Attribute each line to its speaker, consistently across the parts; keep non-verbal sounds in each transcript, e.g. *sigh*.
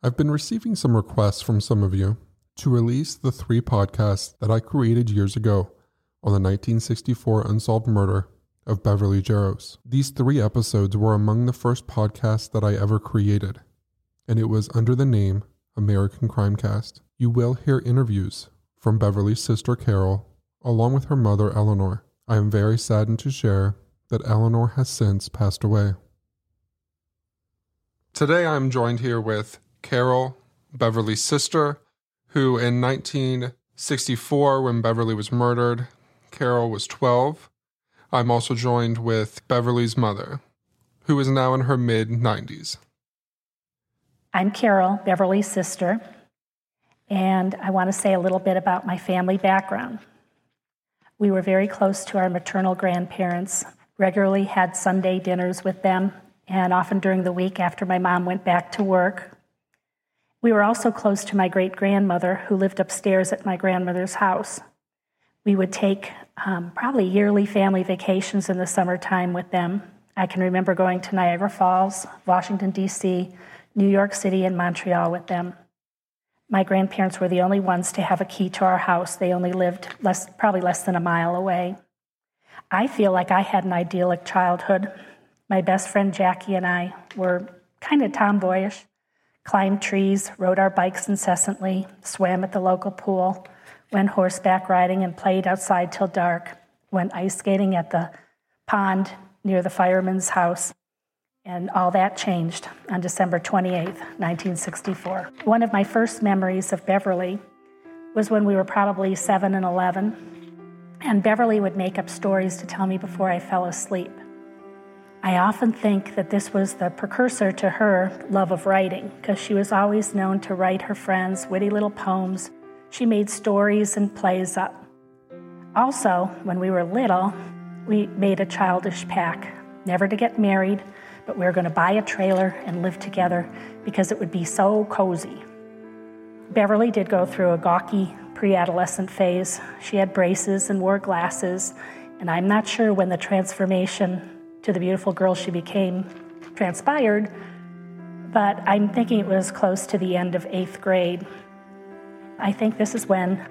Speaker 1: I've been receiving some requests from some of you to release the three podcasts that I created years ago on the 1964 unsolved murder of Beverly Jarosz. These three episodes were among the first podcasts that I ever created, and it was under the name American Crimecast. You will hear interviews from Beverly's sister Carol, along with her mother Eleanor. I am very saddened to share that Eleanor has since passed away. Today I am joined here with Carol, Beverly's sister, who in 1964, when Beverly was murdered, Carol was 12. I'm also joined with Beverly's mother, who is now in her mid 90s.
Speaker 2: I'm Carol, Beverly's sister, and I want to say a little bit about my family background. We were very close to our maternal grandparents, regularly had Sunday dinners with them, and often during the week after my mom went back to work, we were also close to my great grandmother, who lived upstairs at my grandmother's house. We would take um, probably yearly family vacations in the summertime with them. I can remember going to Niagara Falls, Washington, D.C., New York City, and Montreal with them. My grandparents were the only ones to have a key to our house. They only lived less, probably less than a mile away. I feel like I had an idyllic childhood. My best friend Jackie and I were kind of tomboyish climbed trees, rode our bikes incessantly, swam at the local pool, went horseback riding, and played outside till dark, went ice skating at the pond near the fireman's house. And all that changed on December 28, 1964. One of my first memories of Beverly was when we were probably 7 and 11, and Beverly would make up stories to tell me before I fell asleep. I often think that this was the precursor to her love of writing, because she was always known to write her friends witty little poems. She made stories and plays up. Also, when we were little, we made a childish pact never to get married, but we were going to buy a trailer and live together because it would be so cozy. Beverly did go through a gawky pre adolescent phase. She had braces and wore glasses, and I'm not sure when the transformation to the beautiful girl she became transpired, but I'm thinking it was close to the end of eighth grade. I think this is when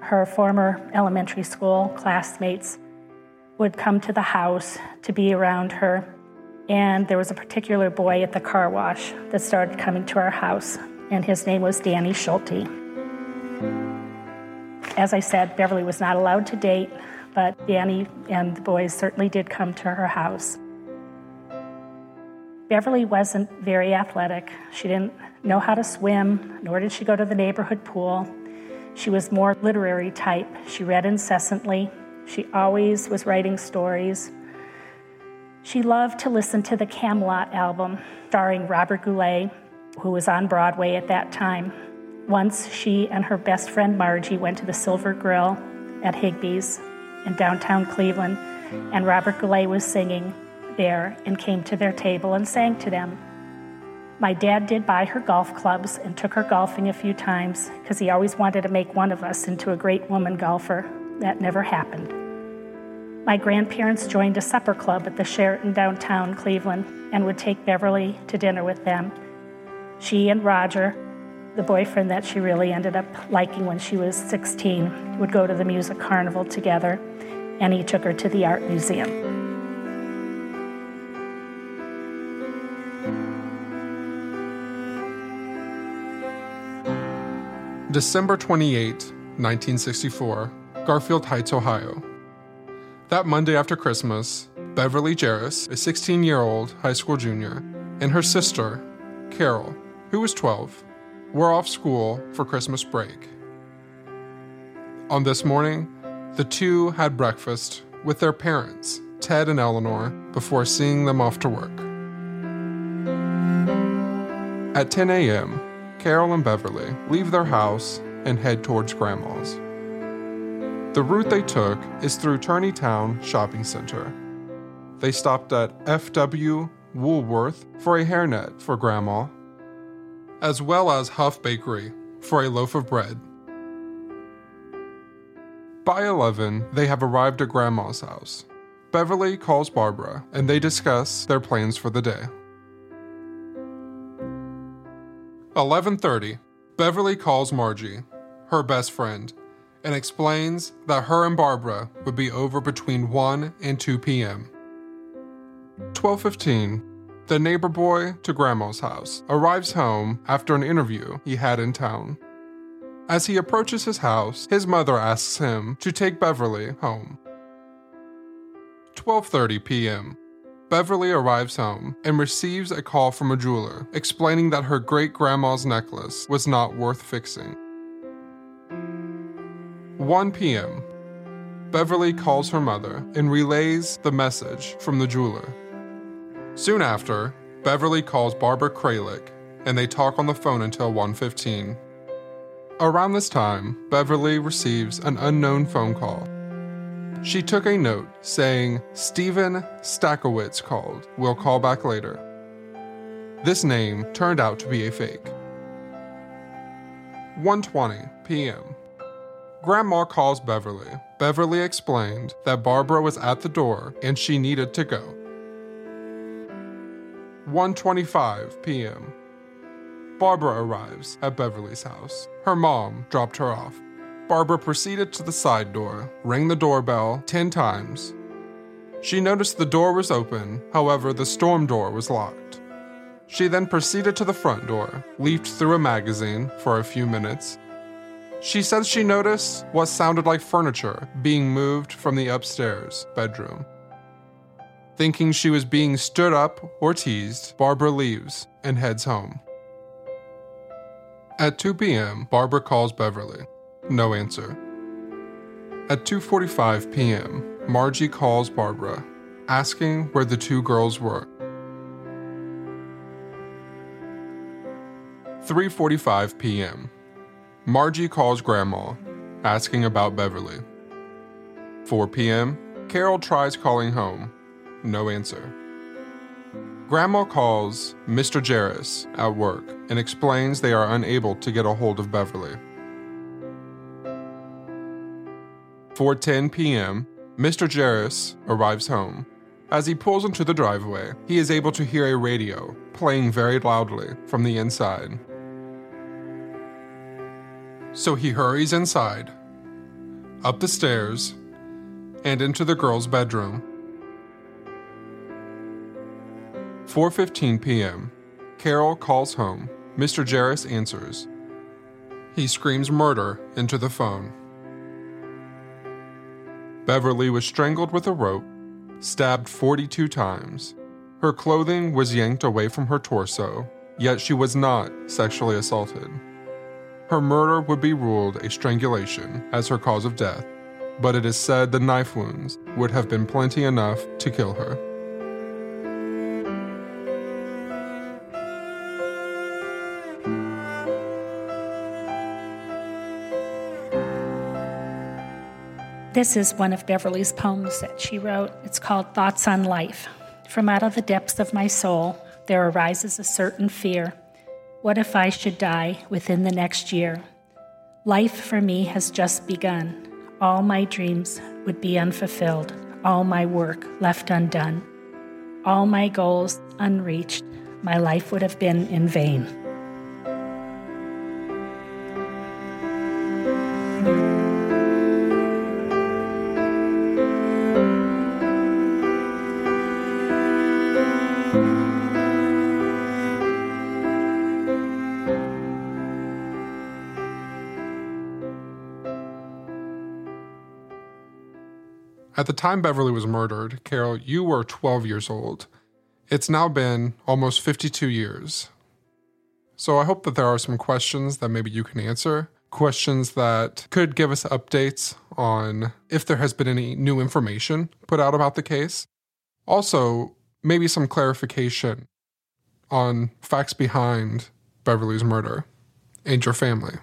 Speaker 2: her former elementary school classmates would come to the house to be around her. And there was a particular boy at the car wash that started coming to our house, and his name was Danny Schulte. As I said, Beverly was not allowed to date, but Danny and the boys certainly did come to her house. Beverly wasn't very athletic. She didn't know how to swim, nor did she go to the neighborhood pool. She was more literary type. She read incessantly. She always was writing stories. She loved to listen to the Camelot album, starring Robert Goulet, who was on Broadway at that time. Once she and her best friend Margie went to the Silver Grill at Higbee's in downtown Cleveland, and Robert Goulet was singing there and came to their table and sang to them. My dad did buy her golf clubs and took her golfing a few times because he always wanted to make one of us into a great woman golfer. That never happened. My grandparents joined a supper club at the Sheraton downtown Cleveland and would take Beverly to dinner with them. She and Roger, the boyfriend that she really ended up liking when she was 16, would go to the music carnival together and he took her to the art museum.
Speaker 1: December 28, 1964, Garfield Heights, Ohio. That Monday after Christmas, Beverly Jarosz, a 16 year old high school junior, and her sister, Carol, who was 12, were off school for Christmas break. On this morning, the two had breakfast with their parents, Ted and Eleanor, before seeing them off to work. At 10 a.m., Carol and Beverly leave their house and head towards Grandma's. The route they took is through Turney Town Shopping Center. They stopped at FW Woolworth for a hairnet for Grandma, as well as Huff Bakery for a loaf of bread. By 11, they have arrived at Grandma's house. Beverly calls Barbara and they discuss their plans for the day. 11:30. Beverly calls Margie, her best friend, and explains that her and Barbara would be over between 1 and 2 p.m. 12:15. The neighbor boy to grandma's house arrives home after an interview he had in town. As he approaches his house, his mother asks him to take Beverly home. 12:30 p.m. Beverly arrives home and receives a call from a jeweler explaining that her great grandma's necklace was not worth fixing. 1 p.m. Beverly calls her mother and relays the message from the jeweler. Soon after, Beverly calls Barbara Kralik and they talk on the phone until 1:15. Around this time, Beverly receives an unknown phone call she took a note saying, Stephen Stackowitz called. We'll call back later. This name turned out to be a fake. 1:20 p.m. Grandma calls Beverly. Beverly explained that Barbara was at the door and she needed to go. 1:25 p.m. Barbara arrives at Beverly's house. Her mom dropped her off. Barbara proceeded to the side door, rang the doorbell 10 times. She noticed the door was open, however, the storm door was locked. She then proceeded to the front door, leafed through a magazine for a few minutes. She says she noticed what sounded like furniture being moved from the upstairs bedroom. Thinking she was being stood up or teased, Barbara leaves and heads home. At 2 p.m., Barbara calls Beverly. No answer. At 2:45 p.m., Margie calls Barbara, asking where the two girls were. 3:45 p.m. Margie calls Grandma, asking about Beverly. 4 p.m. Carol tries calling home. No answer. Grandma calls Mr. Jarosz at work and explains they are unable to get a hold of Beverly. 4:10 p.m., Mr. Jarosz arrives home. As he pulls into the driveway, he is able to hear a radio playing very loudly from the inside. So he hurries inside, up the stairs, and into the girl's bedroom. 4:15 p.m. Carol calls home. Mr. Jarosz answers. He screams murder into the phone. Beverly was strangled with a rope, stabbed 42 times. Her clothing was yanked away from her torso, yet she was not sexually assaulted. Her murder would be ruled a strangulation as her cause of death, but it is said the knife wounds would have been plenty enough to kill her.
Speaker 2: This is one of Beverly's poems that she wrote. It's called Thoughts on Life. From out of the depths of my soul, there arises a certain fear. What if I should die within the next year? Life for me has just begun. All my dreams would be unfulfilled, all my work left undone, all my goals unreached. My life would have been in vain.
Speaker 1: At the time Beverly was murdered, Carol, you were 12 years old. It's now been almost 52 years. So I hope that there are some questions that maybe you can answer, questions that could give us updates on if there has been any new information put out about the case. Also, maybe some clarification on facts behind Beverly's murder. and your family.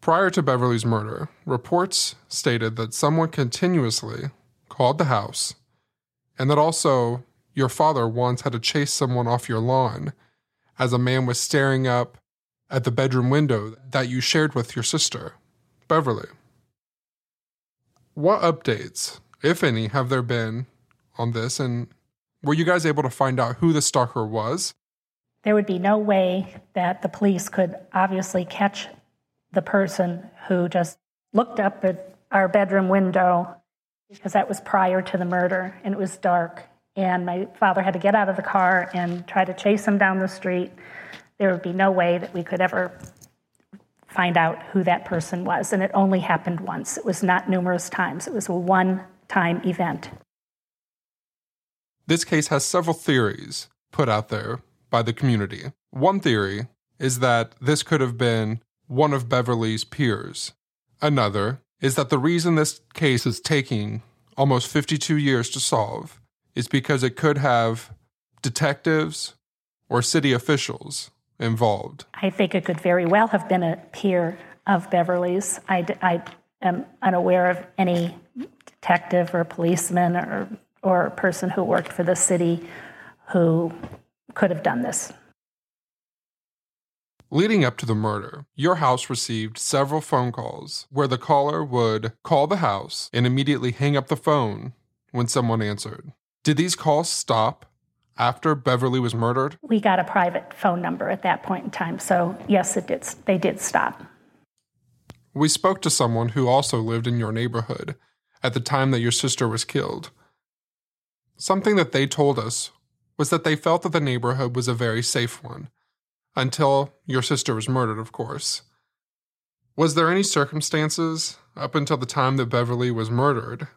Speaker 1: Prior to Beverly's murder, reports stated that someone continuously called the house and that also your father once had to chase someone off your lawn as a man was staring up at the bedroom window that you shared with your sister, Beverly. What updates, if any, have there been on this? And were you guys able to find out who the stalker was?
Speaker 2: There would be no way that the police could obviously catch the person who just looked up at our bedroom window because that was prior to the murder and it was dark. And my father had to get out of the car and try to chase him down the street. There would be no way that we could ever find out who that person was. And it only happened once, it was not numerous times, it was a one time event.
Speaker 1: This case has several theories put out there by the community. One theory is that this could have been one of Beverly's peers. Another is that the reason this case is taking almost 52 years to solve is because it could have detectives or city officials involved.
Speaker 2: I think it could very well have been a peer of Beverly's. I, I am unaware of any detective or policeman or, or person who worked for the city who could have done this.
Speaker 1: Leading up to the murder, your house received several phone calls where the caller would call the house and immediately hang up the phone when someone answered. Did these calls stop after Beverly was murdered?
Speaker 2: We got a private phone number at that point in time, so yes, it did. They did stop.
Speaker 1: We spoke to someone who also lived in your neighborhood at the time that your sister was killed. Something that they told us was that they felt that the neighborhood was a very safe one until your sister was murdered, of course. Was there any circumstances up until the time that Beverly was murdered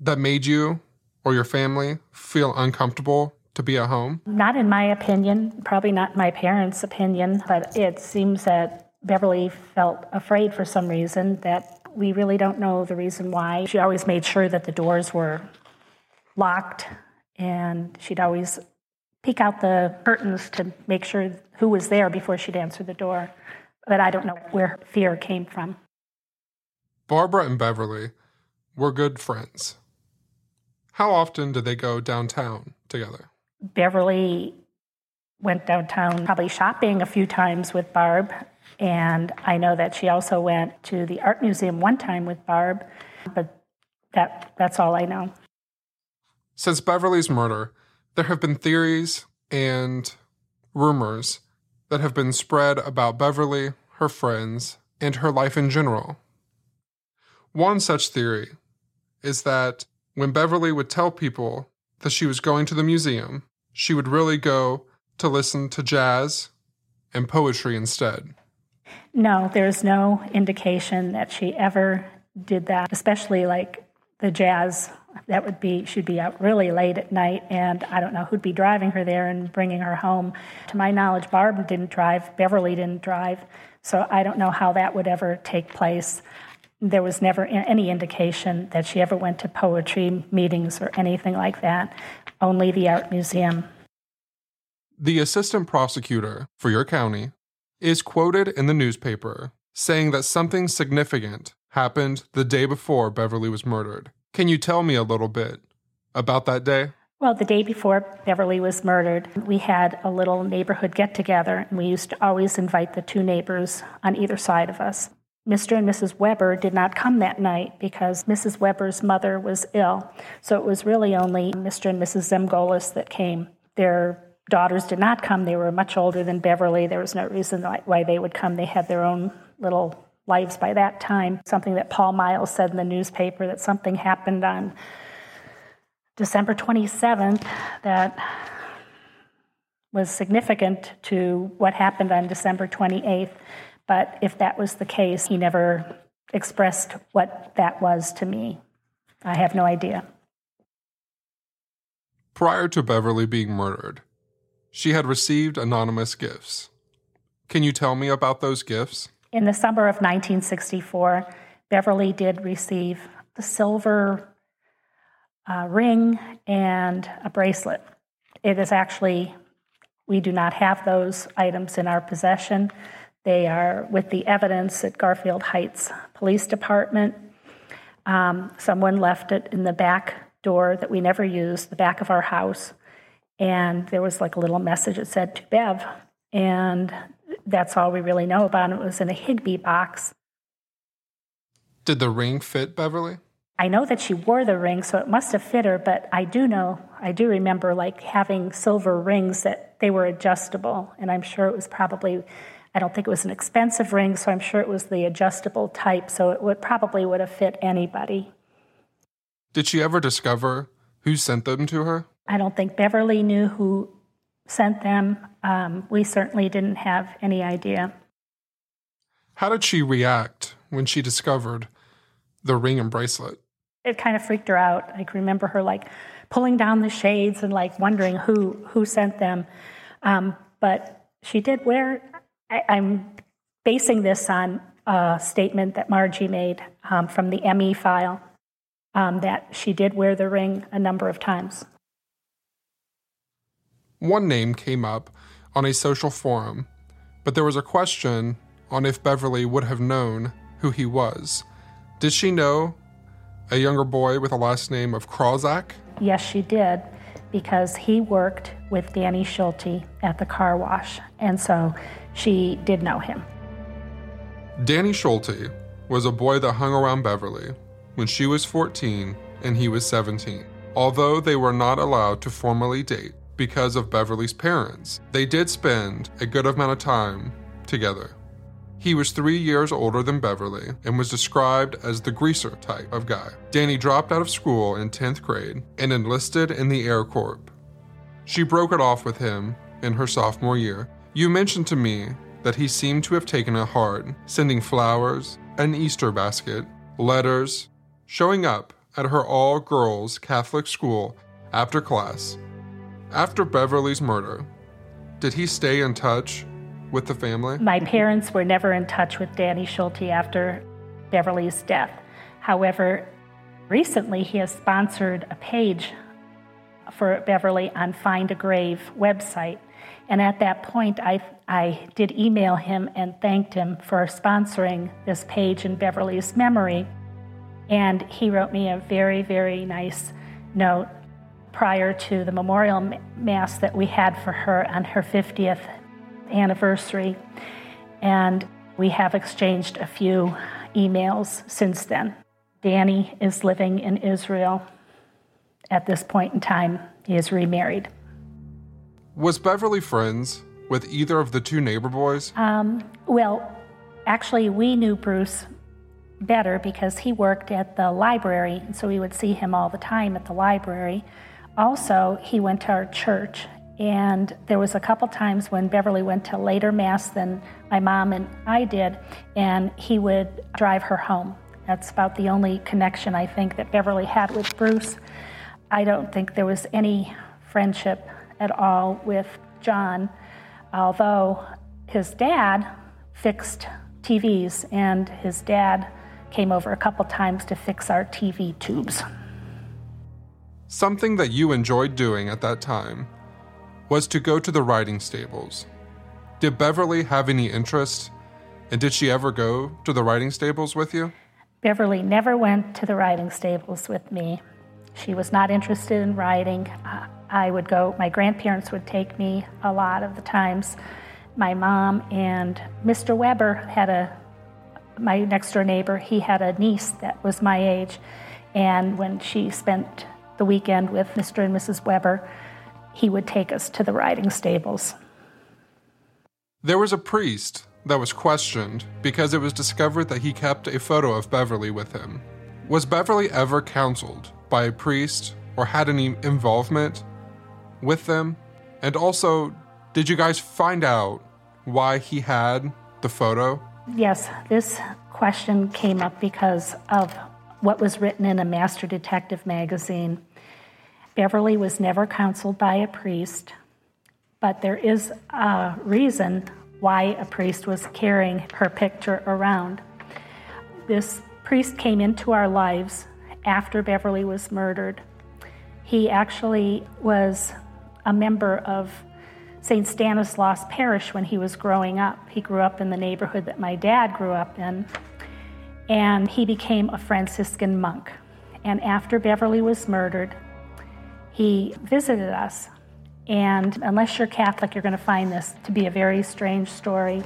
Speaker 1: that made you or your family feel uncomfortable to be at home?
Speaker 2: Not in my opinion, probably not my parents' opinion, but it seems that Beverly felt afraid for some reason that we really don't know the reason why. She always made sure that the doors were locked and she'd always peek out the curtains to make sure who was there before she'd answer the door. But I don't know where fear came from.
Speaker 1: Barbara and Beverly were good friends. How often did they go downtown together?
Speaker 2: Beverly went downtown probably shopping a few times with Barb. And I know that she also went to the art museum one time with Barb, but that, that's all I know.
Speaker 1: Since Beverly's murder, there have been theories and rumors that have been spread about Beverly, her friends, and her life in general. One such theory is that when Beverly would tell people that she was going to the museum, she would really go to listen to jazz and poetry instead.
Speaker 2: No, there's no indication that she ever did that, especially like the jazz that would be she'd be out really late at night and i don't know who'd be driving her there and bringing her home. To my knowledge barb didn't drive beverly didn't drive so i don't know how that would ever take place. There was never any indication that she ever went to poetry meetings or anything like that only the art museum.
Speaker 1: The assistant prosecutor for your county is quoted in the newspaper saying that something significant happened the day before beverly was murdered can you tell me a little bit about that day?
Speaker 2: Well, the day before Beverly was murdered, we had a little neighborhood get together, and we used to always invite the two neighbors on either side of us. Mr. and Mrs. Weber did not come that night because Mrs. Weber's mother was ill. So it was really only Mr. and Mrs. Zemgolis that came. Their daughters did not come. They were much older than Beverly. There was no reason why they would come. They had their own little lives by that time. Something that Paul Miles said in the newspaper that something happened on December 27th that was significant to what happened on December 28th. But if that was the case, he never expressed what that was to me. I have no idea.
Speaker 1: Prior to Beverly being murdered, she had received anonymous gifts. Can you tell me about those gifts?
Speaker 2: In the summer of 1964, Beverly did receive the silver uh, ring and a bracelet. It is actually We do not have those items in our possession. They are with the evidence at Garfield Heights Police Department. Um, someone left it in the back door that we never used, the back of our house. And there was like a little message that said to Bev. And that's all we really know about it. It was in a Higbee box.
Speaker 1: Did the ring fit Beverly?
Speaker 2: I know that she wore the ring, so it must have fit her, but I do know, I do remember like having silver rings that they were adjustable, and I'm sure it was probably, I don't think it was an expensive ring, so I'm sure it was the adjustable type, so it would probably would have fit anybody.
Speaker 1: Did she ever discover who sent them to her?
Speaker 2: I don't think Beverly knew who sent them. Um, we certainly didn't have any idea.
Speaker 1: How did she react when she discovered the ring and bracelet?
Speaker 2: it kind of freaked her out. I remember her like pulling down the shades and like wondering who who sent them. Um, but she did wear. I, am basing this on a statement that Margie made um, from the ME file um, that she did wear the ring a number of times.
Speaker 1: One name came up on a social forum, but there was a question on if Beverly would have known who he was. Did she know a younger boy with a last name of Krawzak?
Speaker 2: Yes, she did, because he worked with Danny Schulte at the car wash, and so she did know him.
Speaker 1: Danny Schulte was a boy that hung around Beverly when she was 14 and he was 17. Although they were not allowed to formally date because of Beverly's parents, they did spend a good amount of time together. He was three years older than Beverly and was described as the greaser type of guy. Danny dropped out of school in 10th grade and enlisted in the Air Corps. She broke it off with him in her sophomore year. You mentioned to me that he seemed to have taken it hard, sending flowers, an Easter basket, letters, showing up at her all girls Catholic school after class. After Beverly's murder, did he stay in touch with the family?
Speaker 2: My parents were never in touch with Danny Schulte after Beverly's death. However, recently he has sponsored a page for Beverly on Find a Grave website. And at that point, I, I did email him and thanked him for sponsoring this page in Beverly's memory. And he wrote me a very, very nice note prior to the memorial mass that we had for her on her 50th anniversary, and we have exchanged a few emails since then. Danny is living in Israel at this point in time. He is remarried.
Speaker 1: Was Beverly friends with either of the two neighbor boys?
Speaker 2: Um, well, actually, we knew Bruce better because he worked at the library, and so we would see him all the time at the library. Also, he went to our church and there was a couple times when Beverly went to later mass than my mom and I did, and he would drive her home. That's about the only connection I think that Beverly had with Bruce. I don't think there was any friendship at all with John, although his dad fixed TVs, and his dad came over a couple times to fix our TV tubes.
Speaker 1: Something that you enjoyed doing at that time was to go to the riding stables. Did Beverly have any interest? And did she ever go to the riding stables with you?
Speaker 2: Beverly never went to the riding stables with me. She was not interested in riding. Uh, I would go, my grandparents would take me a lot of the times. My mom and Mr. Weber had a, my next door neighbor, he had a niece that was my age. And when she spent the weekend with Mr. and Mrs. Weber, he would take us to the riding stables.
Speaker 1: There was a priest that was questioned because it was discovered that he kept a photo of Beverly with him. Was Beverly ever counseled by a priest or had any involvement with them? And also, did you guys find out why he had the photo?
Speaker 2: Yes, this question came up because of what was written in a Master Detective magazine Beverly was never counseled by a priest, but there is a reason why a priest was carrying her picture around. This priest came into our lives after Beverly was murdered. He actually was a member of St. Stanislaus Parish when he was growing up. He grew up in the neighborhood that my dad grew up in, and he became a Franciscan monk. And after Beverly was murdered, he visited us. And unless you're Catholic, you're going to find this to be a very strange story.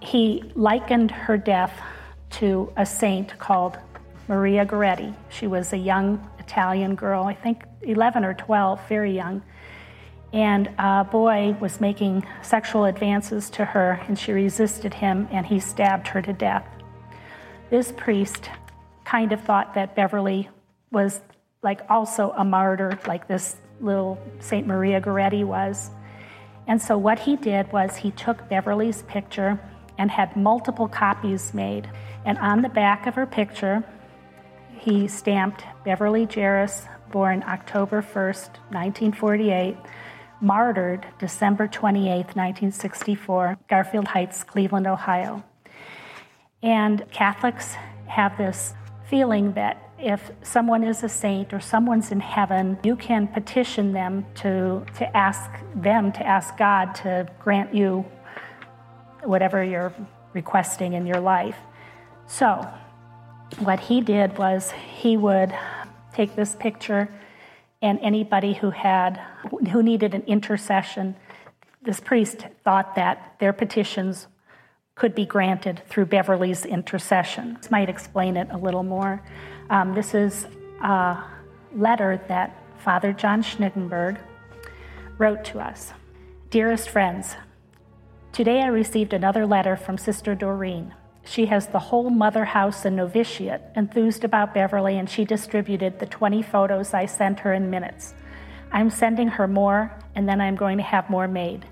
Speaker 2: He likened her death to a saint called Maria Goretti. She was a young Italian girl, I think 11 or 12, very young. And a boy was making sexual advances to her, and she resisted him, and he stabbed her to death. This priest kind of thought that Beverly was like also a martyr, like this little St. Maria Goretti was. And so what he did was he took Beverly's picture and had multiple copies made. And on the back of her picture, he stamped Beverly Jarosz, born October 1st, 1948, martyred December 28, 1964, Garfield Heights, Cleveland, Ohio. And Catholics have this feeling that if someone is a saint or someone's in heaven, you can petition them to, to ask them to ask God to grant you whatever you're requesting in your life. So, what he did was he would take this picture and anybody who had who needed an intercession this priest thought that their petitions could be granted through beverly's intercession this might explain it a little more um, this is a letter that father john schnittenberg wrote to us dearest friends today i received another letter from sister doreen she has the whole mother house and novitiate enthused about Beverly, and she distributed the 20 photos I sent her in minutes. I'm sending her more, and then I'm going to have more made.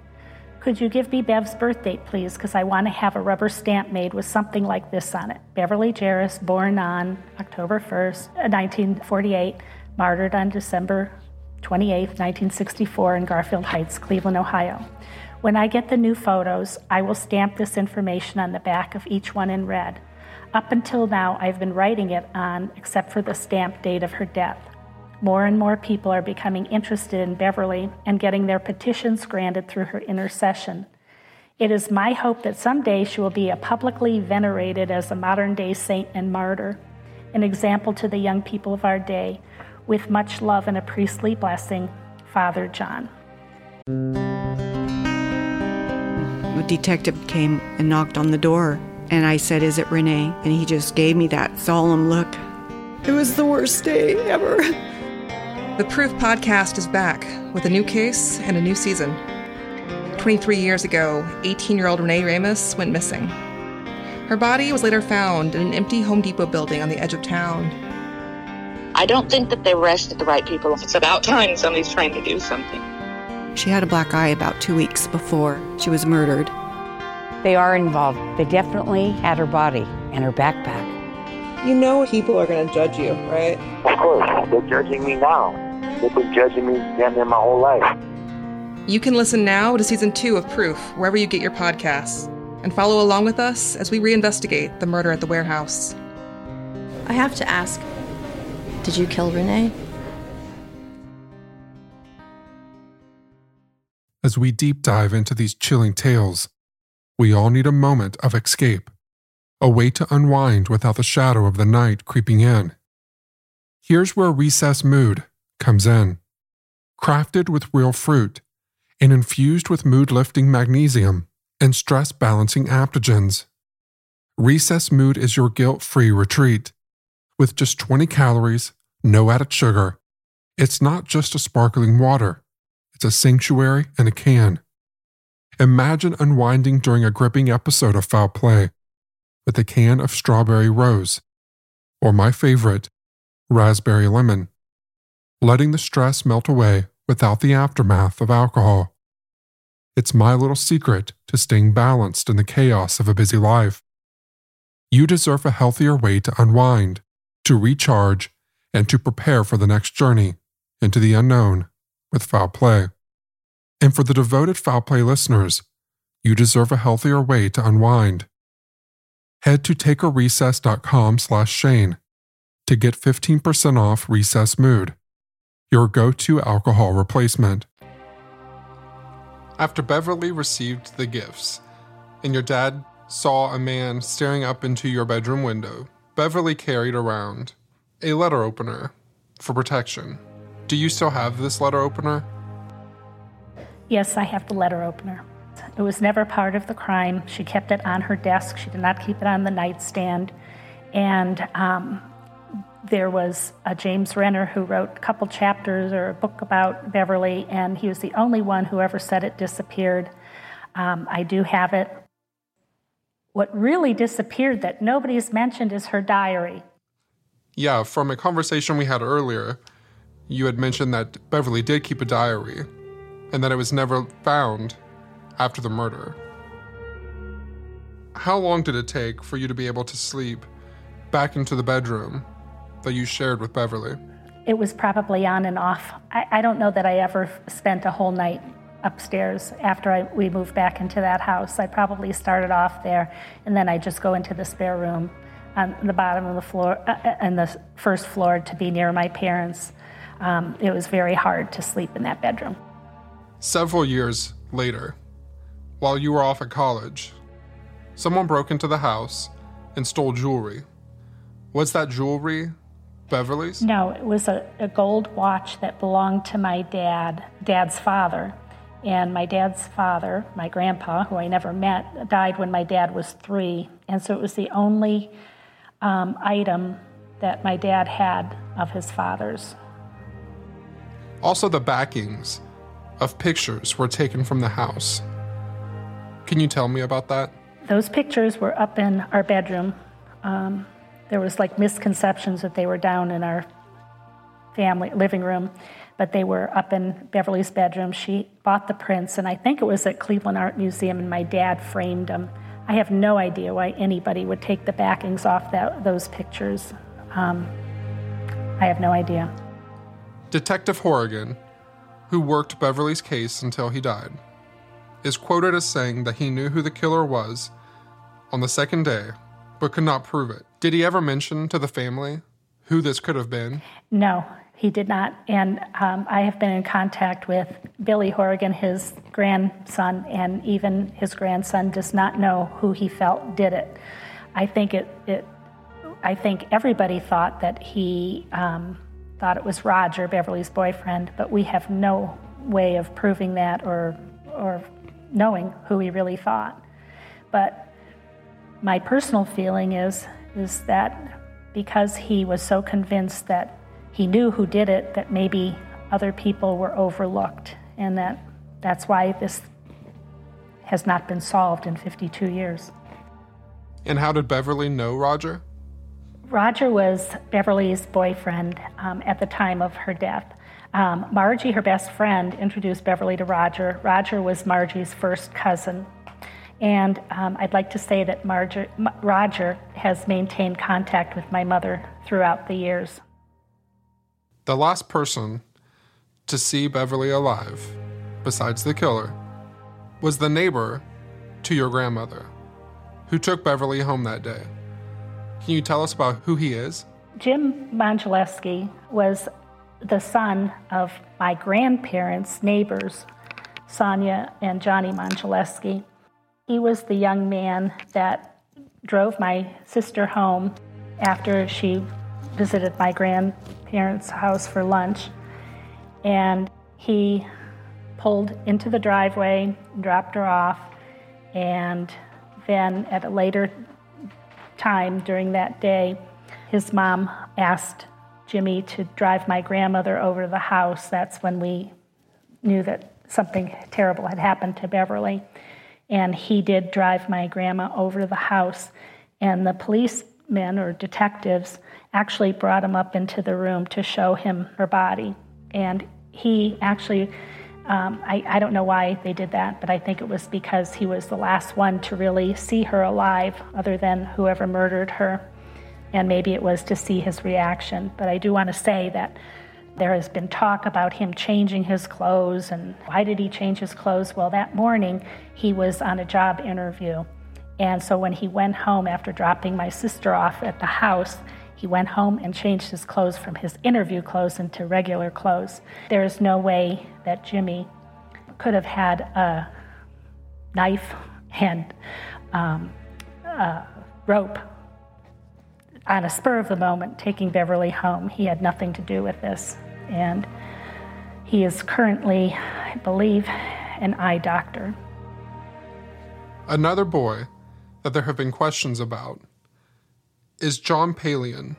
Speaker 2: Could you give me Bev's birth date, please? Because I want to have a rubber stamp made with something like this on it Beverly Jarosz, born on October 1st, 1948, uh, martyred on December 28, 1964, in Garfield Heights, Cleveland, Ohio. When I get the new photos, I will stamp this information on the back of each one in red. Up until now, I've been writing it on, except for the stamp date of her death. More and more people are becoming interested in Beverly and getting their petitions granted through her intercession. It is my hope that someday she will be publicly venerated as a modern day saint and martyr, an example to the young people of our day. With much love and a priestly blessing, Father John
Speaker 3: a detective came and knocked on the door. And I said, Is it Renee? And he just gave me that solemn look. It was the worst day ever.
Speaker 4: The Proof podcast is back with a new case and a new season. 23 years ago, 18 year old Renee Ramos went missing. Her body was later found in an empty Home Depot building on the edge of town.
Speaker 5: I don't think that they arrested the right people. It's about time somebody's trying to do something.
Speaker 3: She had a black eye about two weeks before she was murdered.
Speaker 6: They are involved. They definitely had her body and her backpack.
Speaker 4: You know people are going to judge you, right?
Speaker 7: Of course. They're judging me now. They've been judging me damn near my whole life.
Speaker 4: You can listen now to season two of Proof, wherever you get your podcasts, and follow along with us as we reinvestigate the murder at the warehouse.
Speaker 8: I have to ask Did you kill Renee?
Speaker 1: As we deep dive into these chilling tales, we all need a moment of escape, a way to unwind without the shadow of the night creeping in. Here's where Recess Mood comes in. Crafted with real fruit and infused with mood lifting magnesium and stress balancing adaptogens. Recess Mood is your guilt free retreat. With just 20 calories, no added sugar, it's not just a sparkling water it's a sanctuary and a can. Imagine unwinding during a gripping episode of foul play with a can of strawberry rose, or my favorite, raspberry lemon, letting the stress melt away without the aftermath of alcohol. It's my little secret to staying balanced in the chaos of a busy life. You deserve a healthier way to unwind, to recharge, and to prepare for the next journey into the unknown with foul play. And for the devoted foul play listeners, you deserve a healthier way to unwind. Head to takearecess.com slash Shane to get 15% off Recess Mood, your go-to alcohol replacement. After Beverly received the gifts, and your dad saw a man staring up into your bedroom window, Beverly carried around a letter opener for protection. Do you still have this letter opener?
Speaker 2: Yes, I have the letter opener. It was never part of the crime. She kept it on her desk. She did not keep it on the nightstand. And um, there was a James Renner who wrote a couple chapters or a book about Beverly, and he was the only one who ever said it disappeared. Um, I do have it. What really disappeared that nobody's mentioned is her diary.
Speaker 1: Yeah, from a conversation we had earlier, you had mentioned that Beverly did keep a diary and that it was never found after the murder. How long did it take for you to be able to sleep back into the bedroom that you shared with Beverly?
Speaker 2: It was probably on and off. I, I don't know that I ever spent a whole night upstairs after I, we moved back into that house. I probably started off there, and then I just go into the spare room on the bottom of the floor uh, uh and the first floor to be near my parents. Um, it was very hard to sleep in that bedroom.
Speaker 1: Several years later, while you were off at college, someone broke into the house and stole jewelry. Was that jewelry Beverly's?
Speaker 2: No, it was a, a gold watch that belonged to my dad, dad's father. And my dad's father, my grandpa, who I never met, died when my dad was three. And so it was the only um, item that my dad had of his father's.
Speaker 1: Also, the backings of pictures were taken from the house. Can you tell me about that?
Speaker 2: Those pictures were up in our bedroom. Um, there was like misconceptions that they were down in our family living room, but they were up in Beverly's bedroom. She bought the prints, and I think it was at Cleveland Art Museum, and my dad framed them. I have no idea why anybody would take the backings off that, those pictures. Um, I have no idea.
Speaker 1: Detective Horrigan, who worked Beverly's case until he died, is quoted as saying that he knew who the killer was on the second day, but could not prove it. Did he ever mention to the family who this could have been?
Speaker 2: No, he did not. And um, I have been in contact with Billy Horrigan, his grandson, and even his grandson does not know who he felt did it. I think it. it I think everybody thought that he um, thought it was Roger, Beverly's boyfriend, but we have no way of proving that or or knowing who he really thought. But my personal feeling is is that because he was so convinced that he knew who did it, that maybe other people were overlooked, and that that's why this has not been solved in 52 years.
Speaker 1: And how did Beverly know Roger?
Speaker 2: Roger was Beverly's boyfriend um, at the time of her death. Um, Margie, her best friend, introduced Beverly to Roger. Roger was Margie's first cousin. And um, I'd like to say that Marger, Roger has maintained contact with my mother throughout the years.
Speaker 1: The last person to see Beverly alive, besides the killer, was the neighbor to your grandmother, who took Beverly home that day. Can you tell us about who he is?
Speaker 2: Jim Mongelewski was the son of my grandparents' neighbors, Sonia and Johnny Mongelewski. He was the young man that drove my sister home after she visited my grandparents' house for lunch. And he pulled into the driveway, dropped her off, and then at a later time during that day, his mom asked Jimmy to drive my grandmother over to the house. That's when we knew that something terrible had happened to Beverly. And he did drive my grandma over to the house. And the policemen or detectives actually brought him up into the room to show him her body. And he actually, um, I, I don't know why they did that, but I think it was because he was the last one to really see her alive, other than whoever murdered her. And maybe it was to see his reaction. But I do want to say that there has been talk about him changing his clothes and why did he change his clothes? Well, that morning he was on a job interview. And so when he went home after dropping my sister off at the house, he went home and changed his clothes from his interview clothes into regular clothes. There is no way that Jimmy could have had a knife and um, a rope on a spur of the moment taking Beverly home. He had nothing to do with this. And he is currently, I believe, an eye doctor.
Speaker 1: Another boy that there have been questions about is John Palian.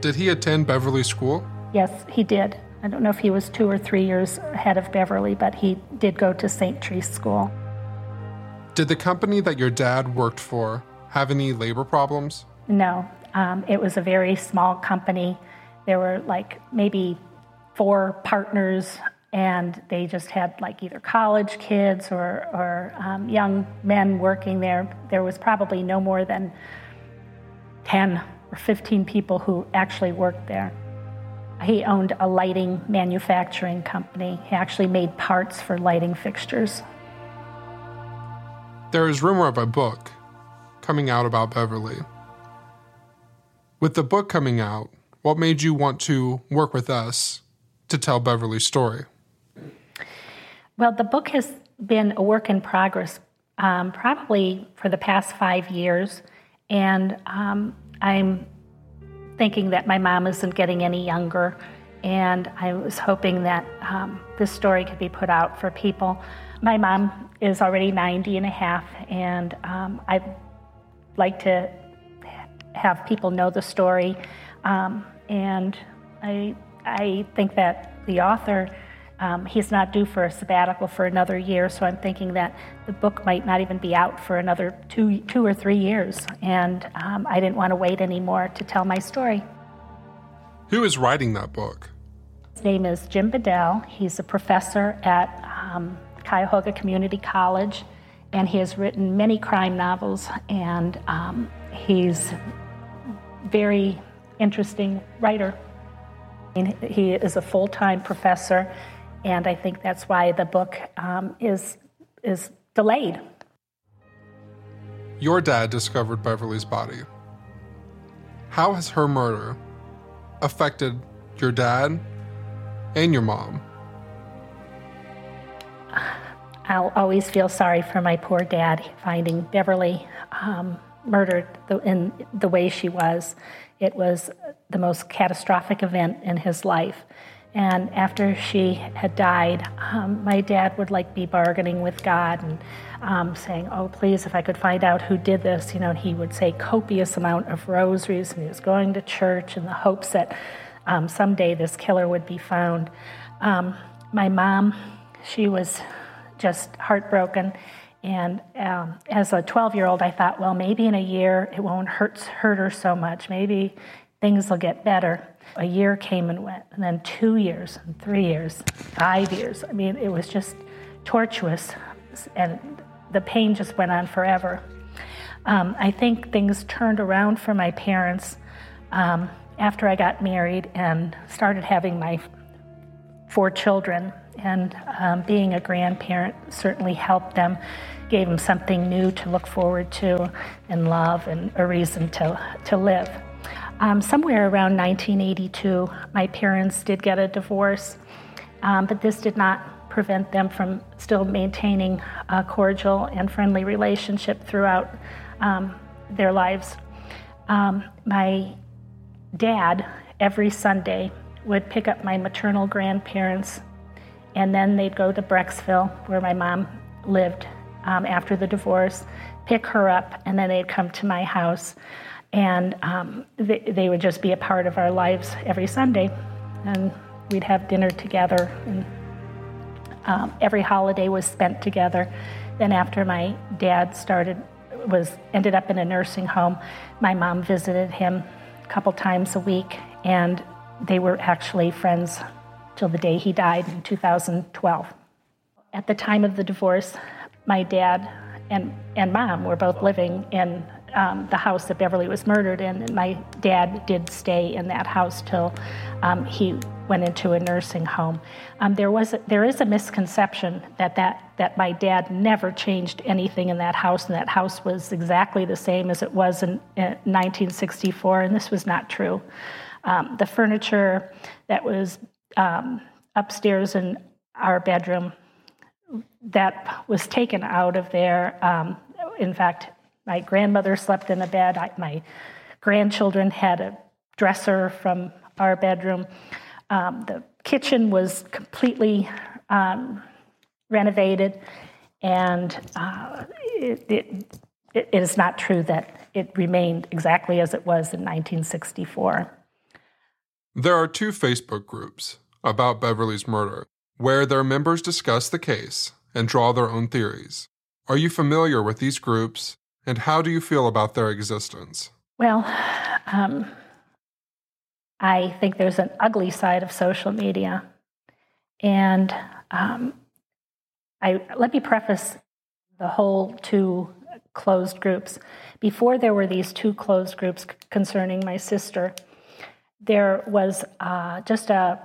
Speaker 1: Did he attend Beverly School?
Speaker 2: Yes, he did. I don't know if he was two or three years ahead of Beverly, but he did go to St. Therese School.
Speaker 1: Did the company that your dad worked for have any labor problems?
Speaker 2: No, um, it was a very small company. There were like maybe four partners, and they just had like either college kids or, or um, young men working there. There was probably no more than 10 or 15 people who actually worked there. He owned a lighting manufacturing company. He actually made parts for lighting fixtures.
Speaker 1: There is rumor of a book coming out about Beverly. With the book coming out, what made you want to work with us to tell Beverly's story?
Speaker 2: Well, the book has been a work in progress um, probably for the past five years, and um, I'm thinking that my mom isn't getting any younger, and I was hoping that um, this story could be put out for people. My mom is already 90 and a half, and um, I'd like to have people know the story. Um, and I, I think that the author, um, he's not due for a sabbatical for another year, so I'm thinking that the book might not even be out for another two, two or three years. And um, I didn't want to wait anymore to tell my story.
Speaker 1: Who is writing that book?
Speaker 2: His name is Jim Bedell. He's a professor at um, Cuyahoga Community College, and he has written many crime novels, and um, he's very interesting writer. He is a full time professor, and I think that's why the book um, is, is delayed.
Speaker 1: Your dad discovered Beverly's body. How has her murder affected your dad and your mom?
Speaker 2: I'll always feel sorry for my poor dad finding Beverly um, murdered the, in the way she was. It was the most catastrophic event in his life. And after she had died, um, my dad would like be bargaining with God and um, saying, "Oh, please, if I could find out who did this," you know. He would say copious amount of rosaries, and he was going to church in the hopes that um, someday this killer would be found. Um, my mom, she was just heartbroken. And um, as a 12 year old, I thought, well, maybe in a year it won't hurt, hurt her so much. Maybe things will get better. A year came and went, and then two years, and three years, five years. I mean, it was just tortuous, and the pain just went on forever. Um, I think things turned around for my parents um, after I got married and started having my four children. And um, being a grandparent certainly helped them, gave them something new to look forward to and love and a reason to, to live. Um, somewhere around 1982, my parents did get a divorce, um, but this did not prevent them from still maintaining a cordial and friendly relationship throughout um, their lives. Um, my dad, every Sunday, would pick up my maternal grandparents, and then they'd go to Brecksville, where my mom lived um, after the divorce, pick her up, and then they'd come to my house. And um, they, they, would just be a part of our lives every Sunday. And we'd have dinner together, and um, every holiday was spent together. Then, after my dad started, was ended up in a nursing home, my mom visited him a couple times a week, and they were actually friends till the day he died in 2012. At the time of the divorce, my dad and, and mom were both living in um, the house that Beverly was murdered in, and my dad did stay in that house till um, he went into a nursing home. Um, there was a, there is a misconception that, that that my dad never changed anything in that house, and that house was exactly the same as it was in, in 1964, and this was not true. Um, the furniture that was um, upstairs in our bedroom that was taken out of there. Um, in fact, my grandmother slept in a bed. I, my grandchildren had a dresser from our bedroom. Um, the kitchen was completely um, renovated, and uh, it, it, it is not true that it remained exactly as it was in 1964.
Speaker 1: There are two Facebook groups about Beverly's murder where their members discuss the case and draw their own theories. Are you familiar with these groups, and how do you feel about their existence?
Speaker 2: Well, um, I think there's an ugly side of social media. And um, I, let me preface the whole two closed groups. Before there were these two closed groups concerning my sister, there was uh, just a,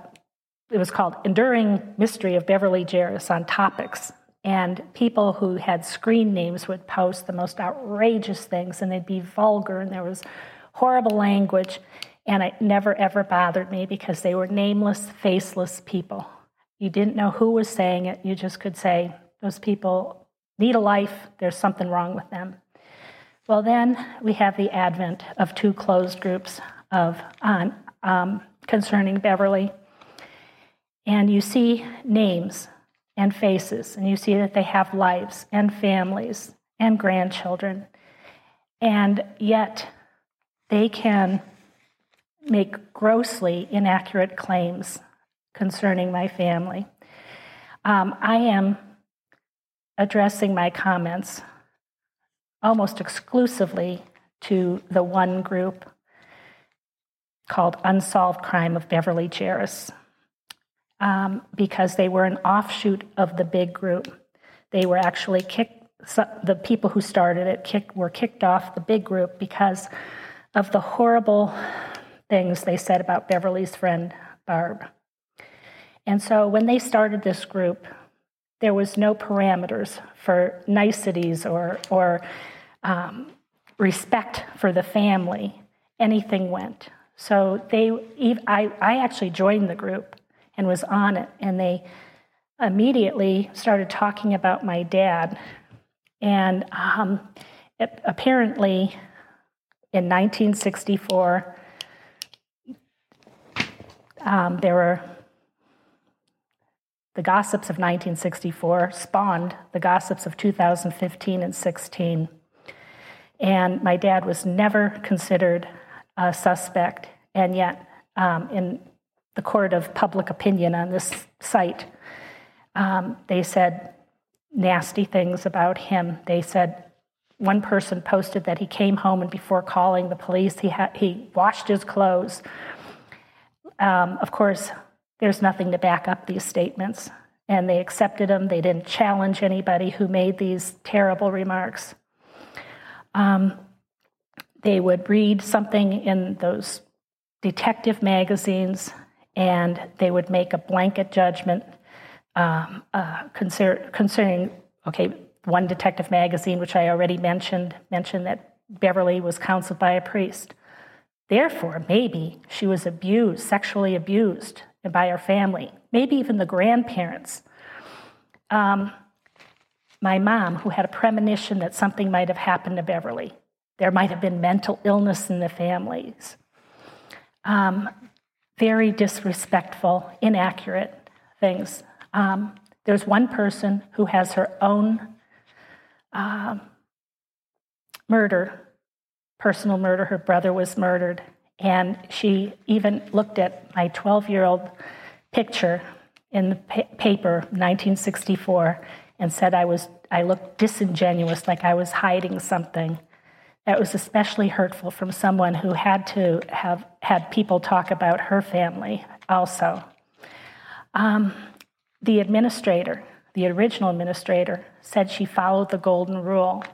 Speaker 2: it was called Enduring Mystery of Beverly Jarosz on Topix. And people who had screen names would post the most outrageous things, and they'd be vulgar, and there was horrible language. And it never ever bothered me because they were nameless, faceless people. You didn't know who was saying it. You just could say, those people need a life, there's something wrong with them. Well, then we have the advent of two closed groups of on, um, concerning Beverly. And you see names and faces, and you see that they have lives and families and grandchildren. And yet they can make grossly inaccurate claims concerning my family. Um, I am addressing my comments almost exclusively to the one group called Unsolved Crime of Beverly Jarosz um, because they were an offshoot of the big group. They were actually kicked, the people who started it kicked, were kicked off the big group because of the horrible things they said about Beverly's friend, Barb. And so when they started this group, there was no parameters for niceties or, or um, respect for the family. Anything went. So they, I, I actually joined the group and was on it, and they immediately started talking about my dad. And um, it, apparently, in 1964, um, there were the gossips of 1964 spawned the gossips of 2015 and 16. And my dad was never considered a suspect, and yet, um, in the court of public opinion on this site, um, they said nasty things about him. They said one person posted that he came home and before calling the police, he, ha- he washed his clothes. Um, of course, there's nothing to back up these statements, and they accepted them. They didn't challenge anybody who made these terrible remarks. Um, they would read something in those detective magazines and they would make a blanket judgment um, uh, concer- concerning, okay, one detective magazine, which I already mentioned, mentioned that Beverly was counseled by a priest. Therefore, maybe she was abused, sexually abused by her family, maybe even the grandparents. Um, my mom, who had a premonition that something might have happened to Beverly, there might have been mental illness in the families. Um, very disrespectful, inaccurate things. Um, there's one person who has her own uh, murder, personal murder. Her brother was murdered. And she even looked at my 12 year old picture in the pa- paper, 1964, and said I, was, I looked disingenuous, like I was hiding something. That was especially hurtful from someone who had to have had people talk about her family also. Um, the administrator, the original administrator, said she followed the golden rule,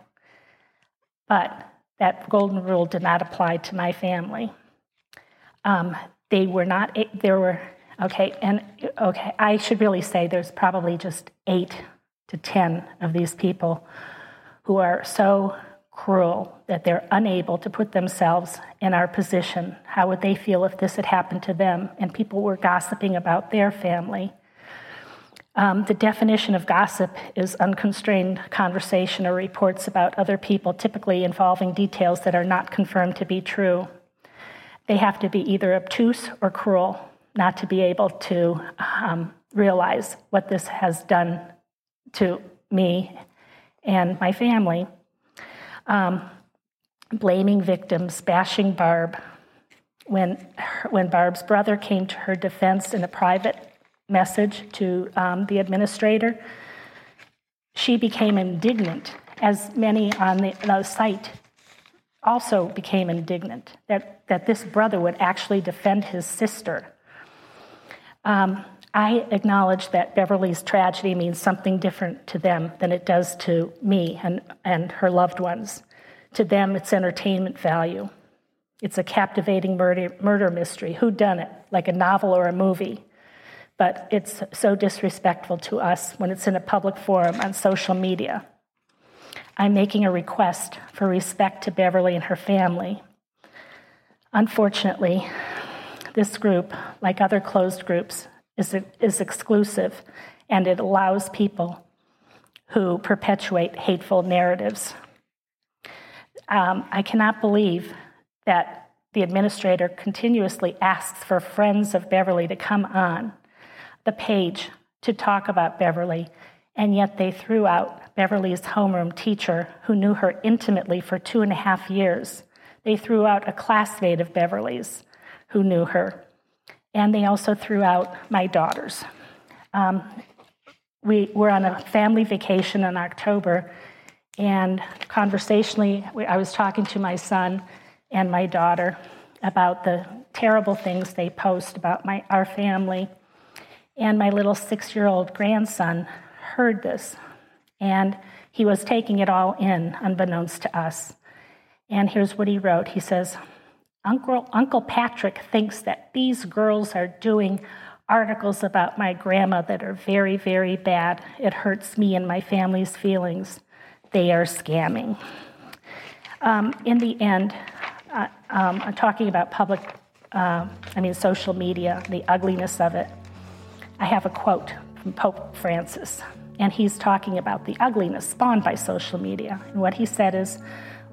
Speaker 2: but that golden rule did not apply to my family. Um, they were not, there were, okay, and okay, I should really say there's probably just eight to 10 of these people who are so cruel that they're unable to put themselves in our position. How would they feel if this had happened to them and people were gossiping about their family? Um, the definition of gossip is unconstrained conversation or reports about other people, typically involving details that are not confirmed to be true. They have to be either obtuse or cruel, not to be able to um, realize what this has done to me and my family. Um, blaming victims, bashing Barb. When, when Barb's brother came to her defense in a private message to um, the administrator, she became indignant, as many on the, the site also became indignant that, that this brother would actually defend his sister. Um, I acknowledge that Beverly's tragedy means something different to them than it does to me and, and her loved ones. To them, it's entertainment value. It's a captivating murder, murder mystery. Who done it? Like a novel or a movie. But it's so disrespectful to us when it's in a public forum on social media. I'm making a request for respect to Beverly and her family. Unfortunately, this group, like other closed groups, is, is exclusive and it allows people who perpetuate hateful narratives. Um, I cannot believe that the administrator continuously asks for friends of Beverly to come on the page to talk about Beverly, and yet they threw out Beverly's homeroom teacher who knew her intimately for two and a half years. They threw out a classmate of Beverly's who knew her and they also threw out my daughters. Um, we were on a family vacation in October, and conversationally, I was talking to my son and my daughter about the terrible things they post about my, our family. And my little six year old grandson heard this, and he was taking it all in, unbeknownst to us. And here's what he wrote He says, Uncle, Uncle Patrick thinks that these girls are doing articles about my grandma that are very, very bad. It hurts me and my family's feelings. They are scamming. Um, in the end, uh, um, I'm talking about public, uh, I mean, social media, the ugliness of it. I have a quote from Pope Francis, and he's talking about the ugliness spawned by social media. And what he said is,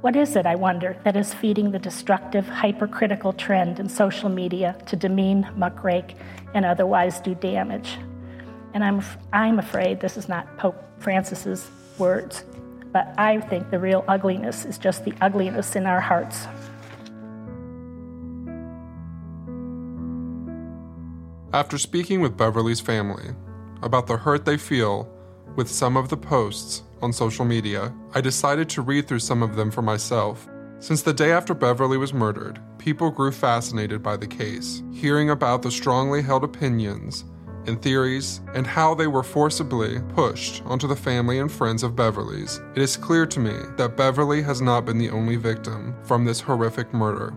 Speaker 2: what is it, I wonder, that is feeding the destructive, hypercritical trend in social media to demean, muckrake, and otherwise do damage? And I'm, I'm afraid this is not Pope Francis's words, but I think the real ugliness is just the ugliness in our hearts.
Speaker 1: After speaking with Beverly's family about the hurt they feel with some of the posts on social media, I decided to read through some of them for myself. Since the day after Beverly was murdered, people grew fascinated by the case, hearing about the strongly held opinions and theories and how they were forcibly pushed onto the family and friends of Beverly's. It is clear to me that Beverly has not been the only victim from this horrific murder.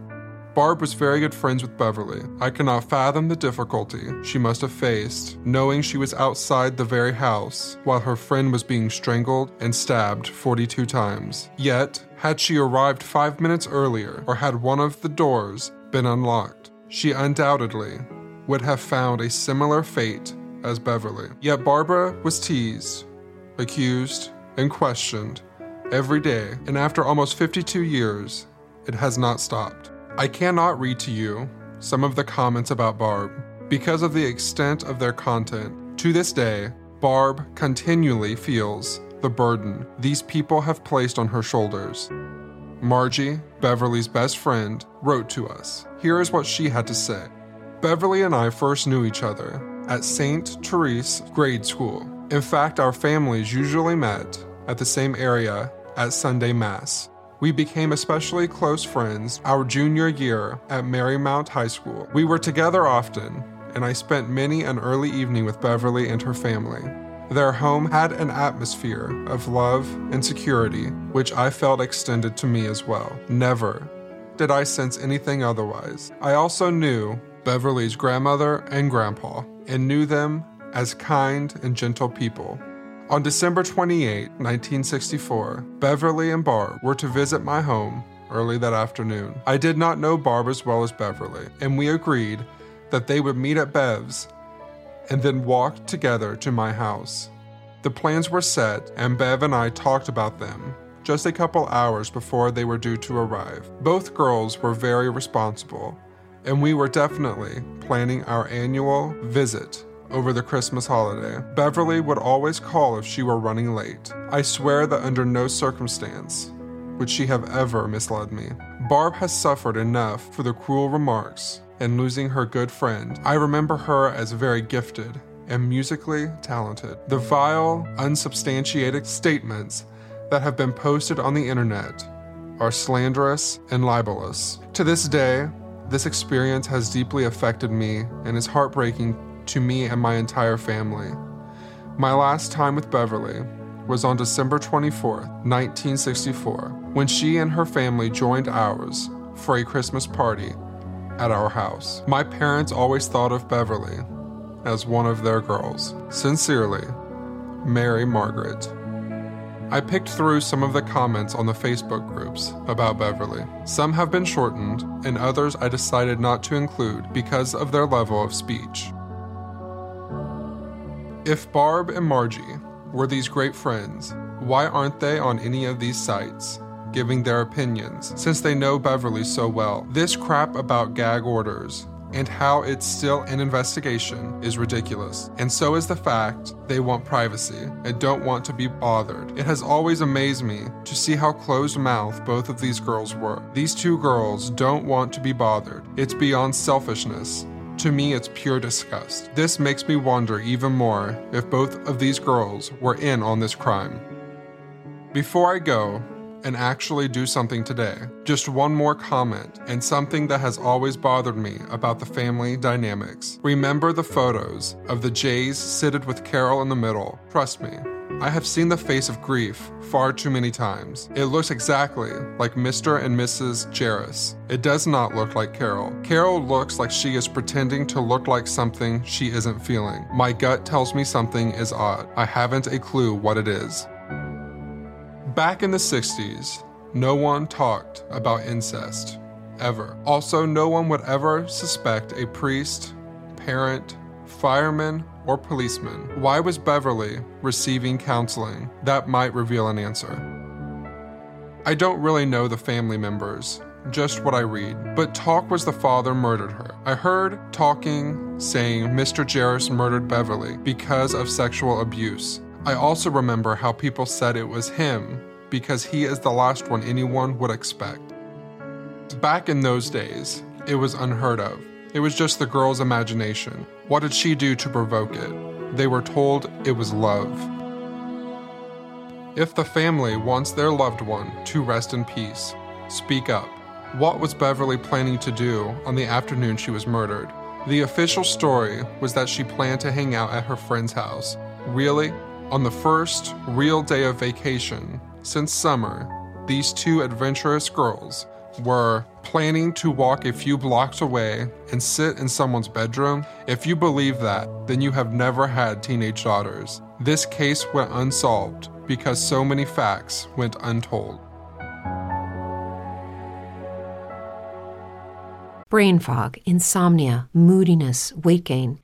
Speaker 1: Barb was very good friends with Beverly. I cannot fathom the difficulty she must have faced, knowing she was outside the very house while her friend was being strangled and stabbed 42 times. Yet, had she arrived five minutes earlier or had one of the doors been unlocked, she undoubtedly would have found a similar fate as Beverly. Yet Barbara was teased, accused, and questioned every day, and after almost 52 years, it has not stopped. I cannot read to you some of the comments about Barb because of the extent of their content. To this day, Barb continually feels the burden these people have placed on her shoulders. Margie, Beverly's best friend, wrote to us. Here is what she had to say Beverly and I first knew each other at St. Therese Grade School. In fact, our families usually met at the same area at Sunday Mass. We became especially close friends our junior year at Marymount High School. We were together often, and I spent many an early evening with Beverly and her family. Their home had an atmosphere of love and security, which I felt extended to me as well. Never did I sense anything otherwise. I also knew Beverly's grandmother and grandpa, and knew them as kind and gentle people. On December 28, 1964, Beverly and Barb were to visit my home early that afternoon. I did not know Barb as well as Beverly, and we agreed that they would meet at Bev's and then walked together to my house. The plans were set, and Bev and I talked about them just a couple hours before they were due to arrive. Both girls were very responsible, and we were definitely planning our annual visit over the Christmas holiday. Beverly would always call if she were running late. I swear that under no circumstance would she have ever misled me. Barb has suffered enough for the cruel remarks and losing her good friend. I remember her as very gifted and musically talented. The vile, unsubstantiated statements that have been posted on the internet are slanderous and libelous. To this day, this experience has deeply affected me and is heartbreaking to me and my entire family. My last time with Beverly was on December 24, 1964, when she and her family joined ours for a Christmas party at our house. My parents always thought of Beverly as one of their girls. Sincerely, Mary Margaret. I picked through some of the comments on the Facebook groups about Beverly. Some have been shortened, and others I decided not to include because of their level of speech. If Barb and Margie were these great friends, why aren't they on any of these sites? Giving their opinions, since they know Beverly so well. This crap about gag orders and how it's still an investigation is ridiculous. And so is the fact they want privacy and don't want to be bothered. It has always amazed me to see how closed mouthed both of these girls were. These two girls don't want to be bothered. It's beyond selfishness. To me, it's pure disgust. This makes me wonder even more if both of these girls were in on this crime. Before I go, and actually do something today. Just one more comment, and something that has always bothered me about the family dynamics. Remember the photos of the Jays seated with Carol in the middle. Trust me, I have seen the face of grief far too many times. It looks exactly like Mr. and Mrs. Jarosz. It does not look like Carol. Carol looks like she is pretending to look like something she isn't feeling. My gut tells me something is odd. I haven't a clue what it is. Back in the 60s, no one talked about incest, ever. Also, no one would ever suspect a priest, parent, fireman, or policeman. Why was Beverly receiving counseling? That might reveal an answer. I don't really know the family members, just what I read, but talk was the father murdered her. I heard talking saying Mr. Jarosz murdered Beverly because of sexual abuse. I also remember how people said it was him because he is the last one anyone would expect. Back in those days, it was unheard of. It was just the girl's imagination. What did she do to provoke it? They were told it was love. If the family wants their loved one to rest in peace, speak up. What was Beverly planning to do on the afternoon she was murdered? The official story was that she planned to hang out at her friend's house. Really? On the first real day of vacation since summer, these two adventurous girls were planning to walk a few blocks away and sit in someone's bedroom. If you believe that, then you have never had teenage daughters. This case went unsolved because so many facts went untold.
Speaker 9: Brain fog, insomnia, moodiness, weight gain.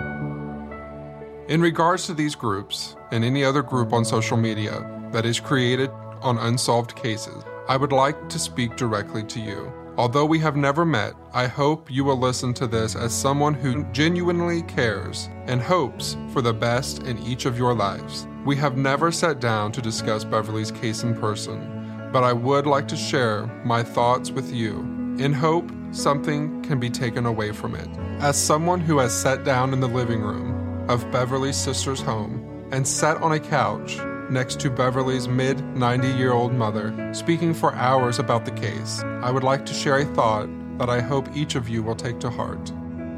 Speaker 1: In regards to these groups and any other group on social media that is created on unsolved cases, I would like to speak directly to you. Although we have never met, I hope you will listen to this as someone who genuinely cares and hopes for the best in each of your lives. We have never sat down to discuss Beverly's case in person, but I would like to share my thoughts with you in hope something can be taken away from it. As someone who has sat down in the living room of Beverly's sister's home and sat on a couch next to Beverly's mid 90 year old mother, speaking for hours about the case, I would like to share a thought that I hope each of you will take to heart.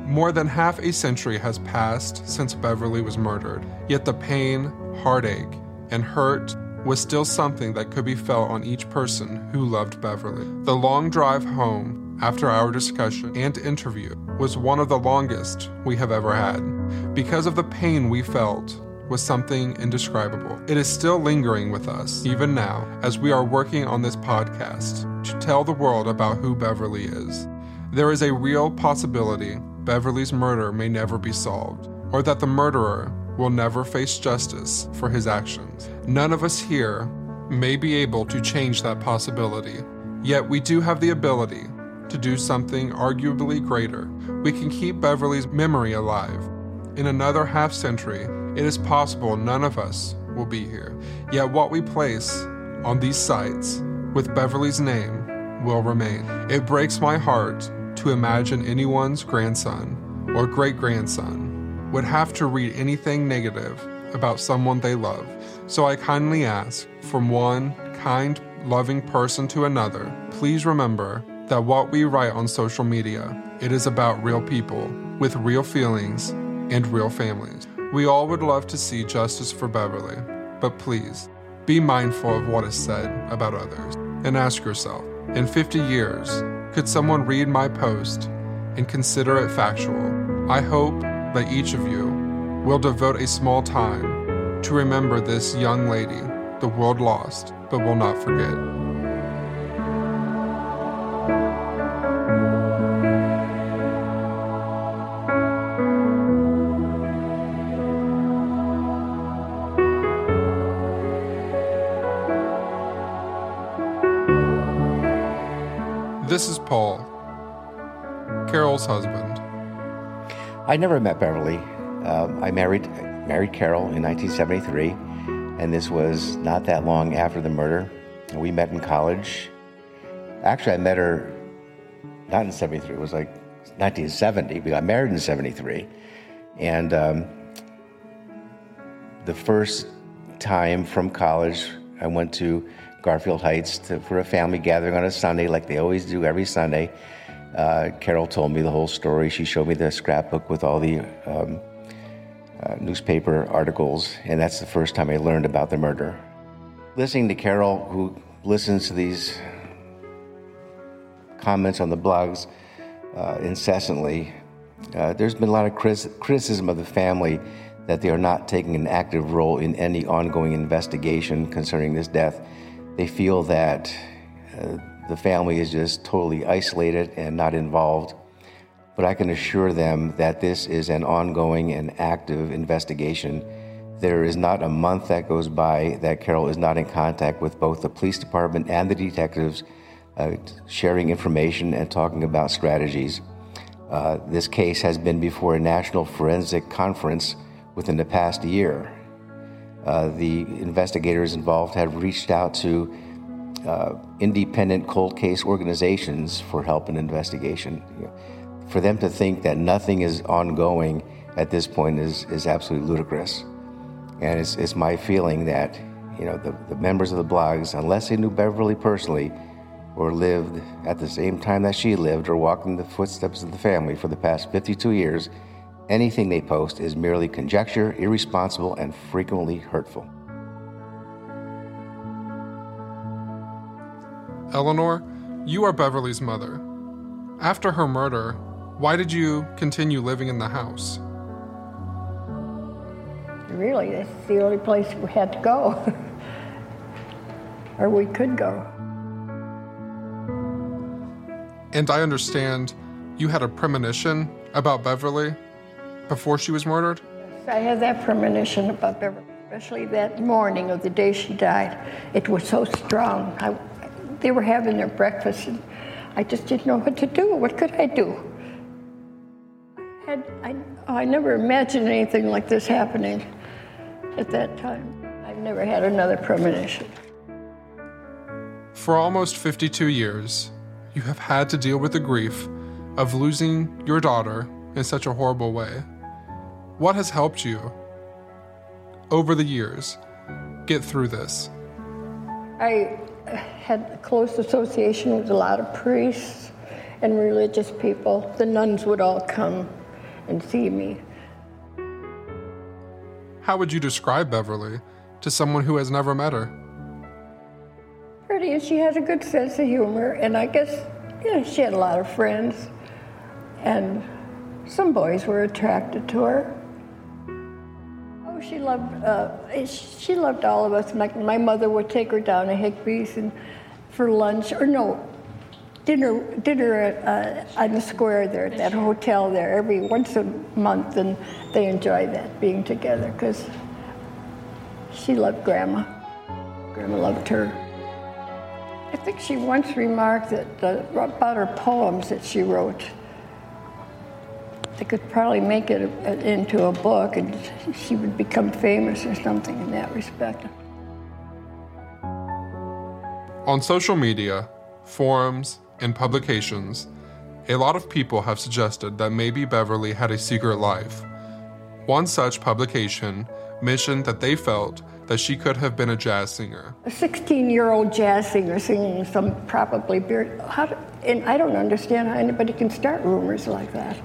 Speaker 1: More than half a century has passed since Beverly was murdered, yet the pain, heartache, and hurt was still something that could be felt on each person who loved Beverly. The long drive home after our discussion and interview was one of the longest we have ever had. Because of the pain we felt was something indescribable. It is still lingering with us, even now, as we are working on this podcast to tell the world about who Beverly is. There is a real possibility Beverly's murder may never be solved, or that the murderer will never face justice for his actions. None of us here may be able to change that possibility, yet we do have the ability to do something arguably greater. We can keep Beverly's memory alive. In another half century, it is possible none of us will be here, yet what we place on these sites with Beverly's name will remain. It breaks my heart to imagine anyone's grandson or great grandson would have to read anything negative about someone they love. So I kindly ask from one kind, loving person to another, please remember that what we write on social media, it is about real people with real feelings and real families. We all would love to see justice for Beverly, but please be mindful of what is said about others and ask yourself, in 50 years, could someone read my post and consider it factual? I hope that each of you will devote a small time to remember this young lady the world lost but will not forget. Carol's husband.
Speaker 10: I never met Beverly. Um, I married married Carol in 1973, and this was not that long after the murder. We met in college. Actually, I met her not in 73. It was like 1970. We got married in 73, and um, the first time from college, I went to Garfield Heights to, for a family gathering on a Sunday, like they always do every Sunday. Uh, Carol told me the whole story. She showed me the scrapbook with all the um, uh, newspaper articles, and that's the first time I learned about the murder. Listening to Carol, who listens to these comments on the blogs uh, incessantly, uh, there's been a lot of criticism of the family that they are not taking an active role in any ongoing investigation concerning this death. They feel that uh, the family is just totally isolated and not involved. But I can assure them that this is an ongoing and active investigation. There is not a month that goes by that Carol is not in contact with both the police department and the detectives, uh, sharing information and talking about strategies. Uh, this case has been before a national forensic conference within the past year. Uh, the investigators involved have reached out to uh, independent cold case organizations for help in investigation. For them to think that nothing is ongoing at this point is, is absolutely ludicrous. And it's, it's my feeling that you know the, the members of the blogs, unless they knew Beverly personally or lived at the same time that she lived or walked in the footsteps of the family for the past 52 years, anything they post is merely conjecture, irresponsible, and frequently hurtful.
Speaker 1: Eleanor, you are Beverly's mother. After her murder, why did you continue living in the house?
Speaker 11: Really, that's the only place we had to go, *laughs* or we could go.
Speaker 1: And I understand you had a premonition about Beverly before she was murdered?
Speaker 11: I had that premonition about Beverly, especially that morning of the day she died. It was so strong. I, they were having their breakfast, and I just didn't know what to do. What could I do? I, had, I, oh, I never imagined anything like this happening at that time. I've never had another premonition.
Speaker 1: For almost 52 years, you have had to deal with the grief of losing your daughter in such a horrible way. What has helped you over the years get through this?
Speaker 11: I had close association with a lot of priests and religious people. The nuns would all come and see me.
Speaker 1: How would you describe Beverly to someone who has never met her?
Speaker 11: Pretty, and she had a good sense of humor, and I guess, you know, she had a lot of friends, and some boys were attracted to her. She loved, uh, she loved all of us. My, my mother would take her down to Higbee's and for lunch, or no, dinner dinner uh, on the square there, at that hotel there, every once a month, and they enjoy that being together because she loved Grandma. Grandma loved her. I think she once remarked that uh, about her poems that she wrote. Could probably make it into a book, and she would become famous or something in that respect.
Speaker 1: On social media, forums, and publications, a lot of people have suggested that maybe Beverly had a secret life. One such publication mentioned that they felt that she could have been a jazz singer.
Speaker 11: A 16 year old jazz singer singing some probably beer. How, and I don't understand how anybody can start rumors like that.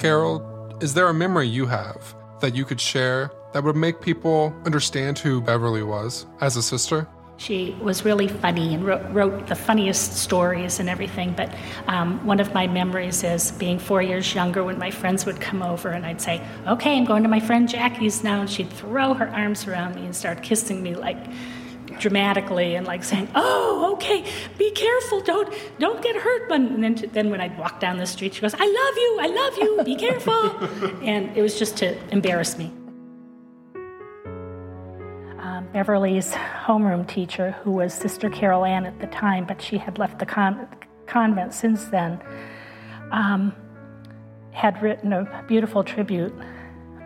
Speaker 1: Carol, is there a memory you have that you could share that would make people understand who Beverly was as a sister?
Speaker 2: She was really funny and wrote, wrote the funniest stories and everything. But um, one of my memories is being four years younger when my friends would come over and I'd say, Okay, I'm going to my friend Jackie's now. And she'd throw her arms around me and start kissing me like dramatically and like saying, "Oh, okay, be careful, don't don't get hurt." And then then when I'd walk down the street, she goes, "I love you, I love you, be careful," *laughs* and it was just to embarrass me. Beverly's homeroom teacher, who was Sister Carol Ann at the time, but she had left the con- convent since then, um, had written a beautiful tribute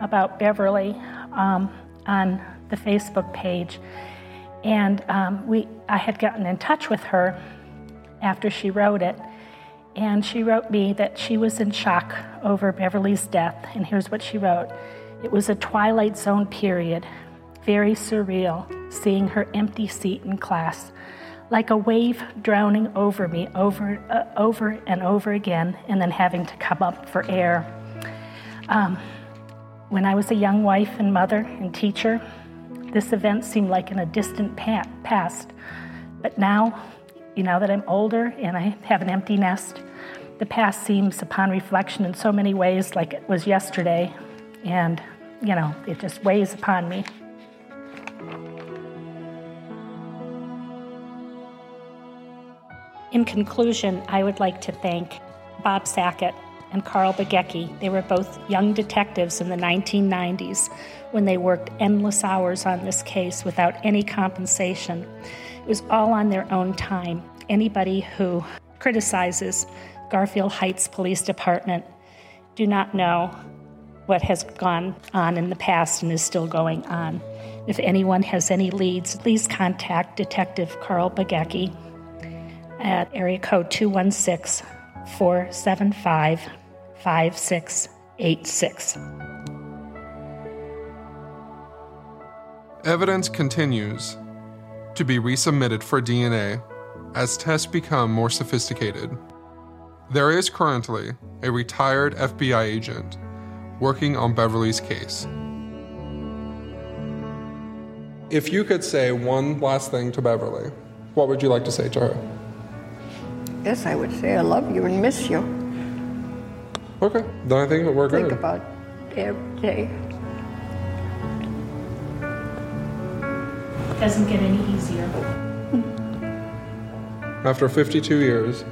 Speaker 2: about Beverly um, on the Facebook page. And um, we, I had gotten in touch with her after she wrote it. And she wrote me that she was in shock over Beverly's death. And here's what she wrote It was a twilight zone period very surreal seeing her empty seat in class, like a wave drowning over me over, uh, over and over again, and then having to come up for air. Um, when I was a young wife and mother and teacher, this event seemed like in a distant past. But now, you know that I'm older and I have an empty nest, the past seems, upon reflection, in so many ways like it was yesterday. And, you know, it just weighs upon me. In conclusion, I would like to thank Bob Sackett and Carl Begecki. They were both young detectives in the 1990s when they worked endless hours on this case without any compensation. It was all on their own time. Anybody who criticizes Garfield Heights Police Department do not know what has gone on in the past and is still going on. If anyone has any leads, please contact Detective Carl Begecki at area code 216 475 5686.
Speaker 1: Evidence continues to be resubmitted for DNA as tests become more sophisticated. There is currently a retired FBI agent working on Beverly's case. If you could say one last thing to Beverly, what would you like to say to her?
Speaker 11: Yes, I would say I love you and miss you.
Speaker 1: Okay, then I think we're
Speaker 11: Think about every day.
Speaker 2: Doesn't get any easier.
Speaker 1: After 52 years,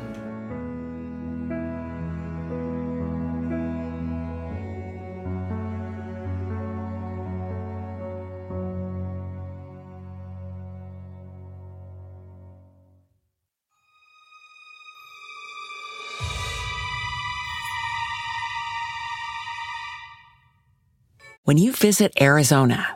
Speaker 12: When you visit Arizona,